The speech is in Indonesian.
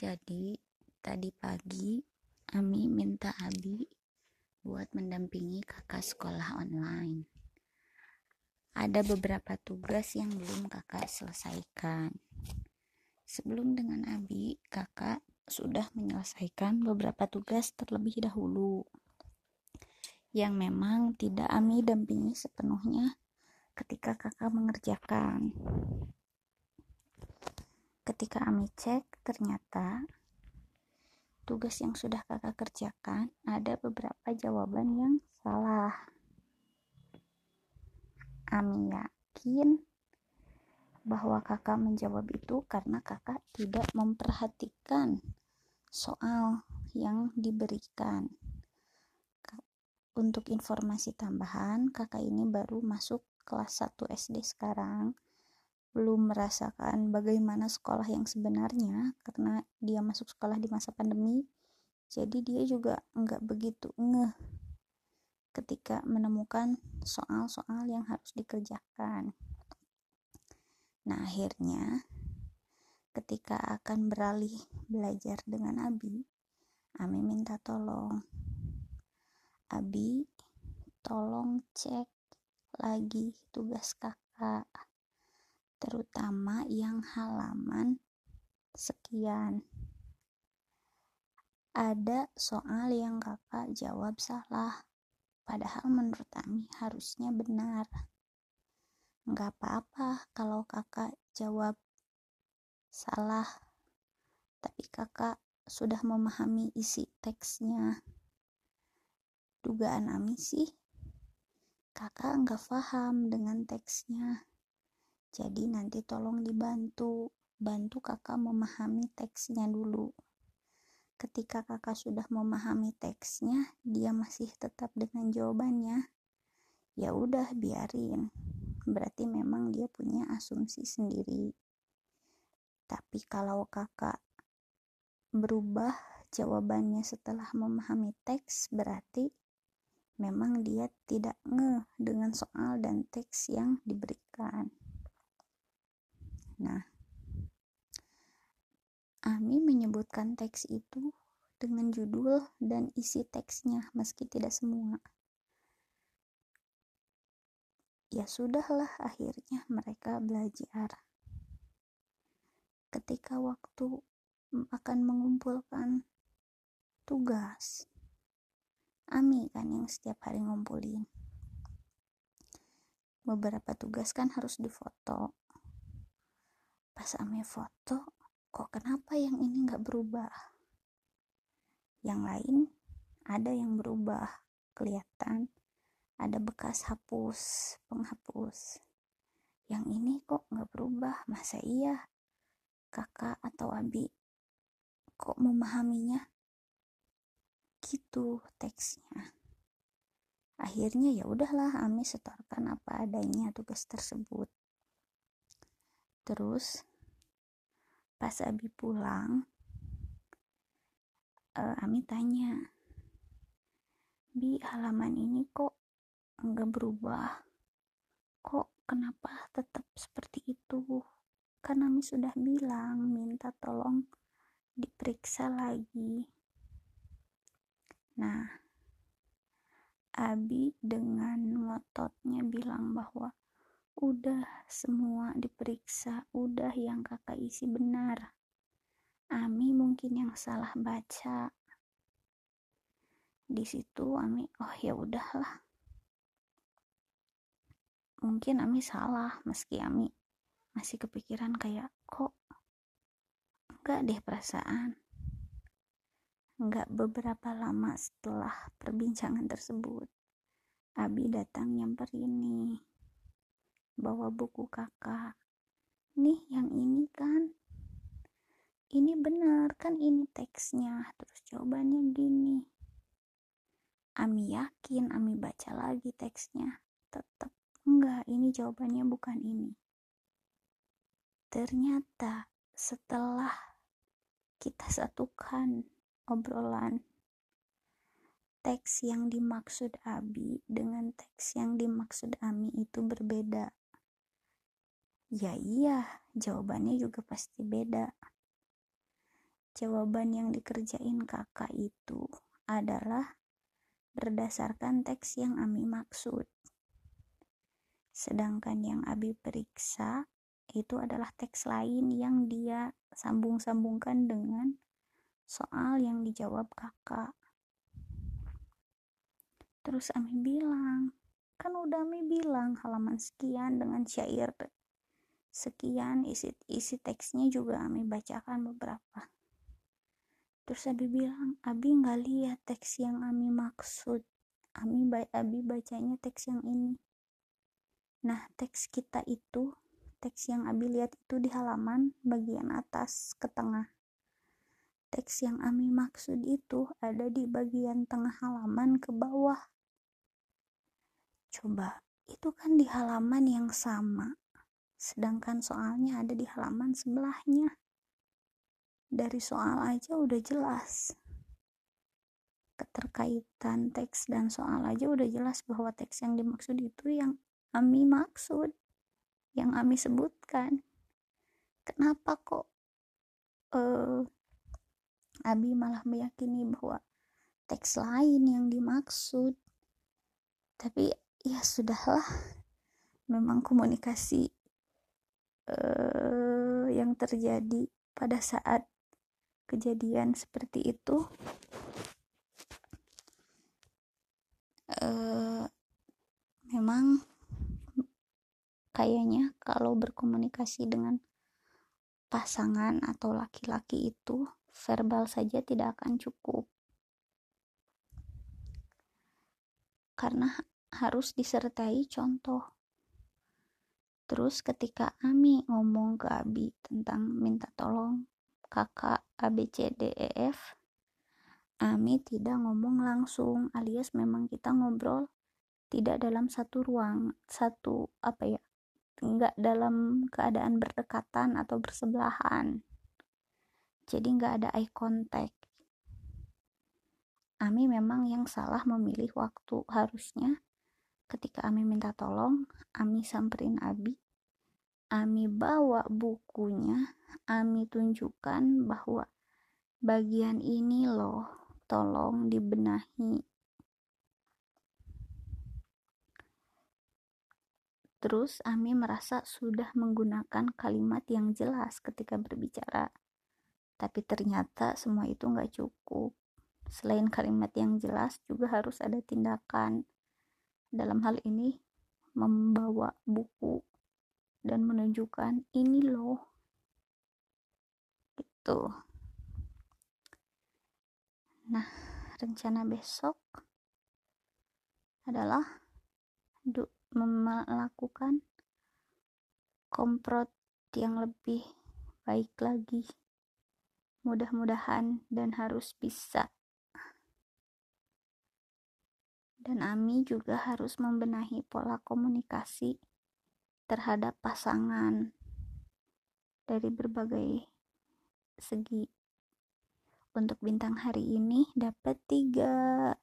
Jadi, tadi pagi Ami minta Abi buat mendampingi kakak sekolah online. Ada beberapa tugas yang belum kakak selesaikan. Sebelum dengan Abi, kakak sudah menyelesaikan beberapa tugas terlebih dahulu yang memang tidak Ami dampingi sepenuhnya ketika kakak mengerjakan. Ketika Ami cek, ternyata tugas yang sudah kakak kerjakan ada beberapa jawaban yang salah. Ami yakin bahwa kakak menjawab itu karena kakak tidak memperhatikan soal yang diberikan. Untuk informasi tambahan, kakak ini baru masuk kelas 1 SD sekarang belum merasakan bagaimana sekolah yang sebenarnya karena dia masuk sekolah di masa pandemi. Jadi dia juga nggak begitu ngeh ketika menemukan soal-soal yang harus dikerjakan. Nah akhirnya ketika akan beralih belajar dengan Abi Ami minta tolong. Abi tolong cek lagi tugas kakak terutama yang halaman sekian. Ada soal yang kakak jawab salah, padahal menurut Ami harusnya benar. Nggak apa-apa kalau kakak jawab salah, tapi kakak sudah memahami isi teksnya. Dugaan Ami sih, kakak nggak paham dengan teksnya jadi nanti tolong dibantu, bantu kakak memahami teksnya dulu. Ketika kakak sudah memahami teksnya, dia masih tetap dengan jawabannya. Ya udah biarin. Berarti memang dia punya asumsi sendiri. Tapi kalau kakak berubah jawabannya setelah memahami teks, berarti memang dia tidak ngeh dengan soal dan teks yang diberikan. Nah, Ami menyebutkan teks itu dengan judul dan isi teksnya meski tidak semua. Ya sudahlah akhirnya mereka belajar. Ketika waktu akan mengumpulkan tugas, Ami kan yang setiap hari ngumpulin. Beberapa tugas kan harus difoto pas Ame foto kok kenapa yang ini nggak berubah? Yang lain ada yang berubah kelihatan. Ada bekas hapus penghapus. Yang ini kok nggak berubah? Masa iya? Kakak atau abi kok memahaminya? Gitu teksnya. Akhirnya ya udahlah Ami setorkan apa adanya tugas tersebut. Terus pas Abi pulang uh, Ami tanya Bi halaman ini kok enggak berubah? Kok kenapa tetap seperti itu? Kan Ami sudah bilang minta tolong diperiksa lagi. Nah Abi dengan ngototnya bilang bahwa Udah semua diperiksa, udah yang kakak isi benar. Ami mungkin yang salah baca. Di situ Ami, oh ya udahlah. Mungkin Ami salah, meski Ami masih kepikiran kayak kok enggak deh perasaan. Enggak beberapa lama setelah perbincangan tersebut, Abi datang nyamperin nih bawa buku kakak. Nih yang ini kan. Ini benar kan ini teksnya. Terus jawabannya gini. Ami yakin Ami baca lagi teksnya? Tetap enggak ini jawabannya bukan ini. Ternyata setelah kita satukan obrolan teks yang dimaksud Abi dengan teks yang dimaksud Ami itu berbeda Ya iya, jawabannya juga pasti beda. jawaban yang dikerjain kakak itu adalah berdasarkan teks yang Ami maksud. Sedangkan yang Abi periksa itu adalah teks lain yang dia sambung-sambungkan dengan soal yang dijawab kakak. Terus Ami bilang, kan udah Ami bilang halaman sekian dengan syair sekian isi isi teksnya juga Ami bacakan beberapa. Terus Abi bilang Abi nggak lihat teks yang Ami maksud. Ami Abi bacanya teks yang ini. Nah teks kita itu teks yang Abi lihat itu di halaman bagian atas ke tengah. Teks yang Ami maksud itu ada di bagian tengah halaman ke bawah. Coba itu kan di halaman yang sama sedangkan soalnya ada di halaman sebelahnya. Dari soal aja udah jelas. Keterkaitan teks dan soal aja udah jelas bahwa teks yang dimaksud itu yang Ami maksud, yang Ami sebutkan. Kenapa kok uh, Abi malah meyakini bahwa teks lain yang dimaksud? Tapi ya sudahlah, memang komunikasi uh, yang terjadi pada saat kejadian seperti itu. Uh, memang kayaknya kalau berkomunikasi dengan pasangan atau laki-laki itu verbal saja tidak akan cukup. Karena harus disertai contoh Terus ketika Ami ngomong ke Abi tentang minta tolong kakak ABCDEF, Ami tidak ngomong langsung alias memang kita ngobrol tidak dalam satu ruang, satu apa ya, enggak dalam keadaan berdekatan atau bersebelahan. Jadi enggak ada eye contact. Ami memang yang salah memilih waktu harusnya ketika Ami minta tolong Ami samperin Abi Ami bawa bukunya Ami tunjukkan bahwa bagian ini loh tolong dibenahi Terus Ami merasa sudah menggunakan kalimat yang jelas ketika berbicara. Tapi ternyata semua itu nggak cukup. Selain kalimat yang jelas juga harus ada tindakan dalam hal ini membawa buku dan menunjukkan ini loh. Gitu. Nah rencana besok adalah melakukan komprot yang lebih baik lagi. Mudah-mudahan dan harus bisa dan Ami juga harus membenahi pola komunikasi terhadap pasangan dari berbagai segi. Untuk bintang hari ini dapat tiga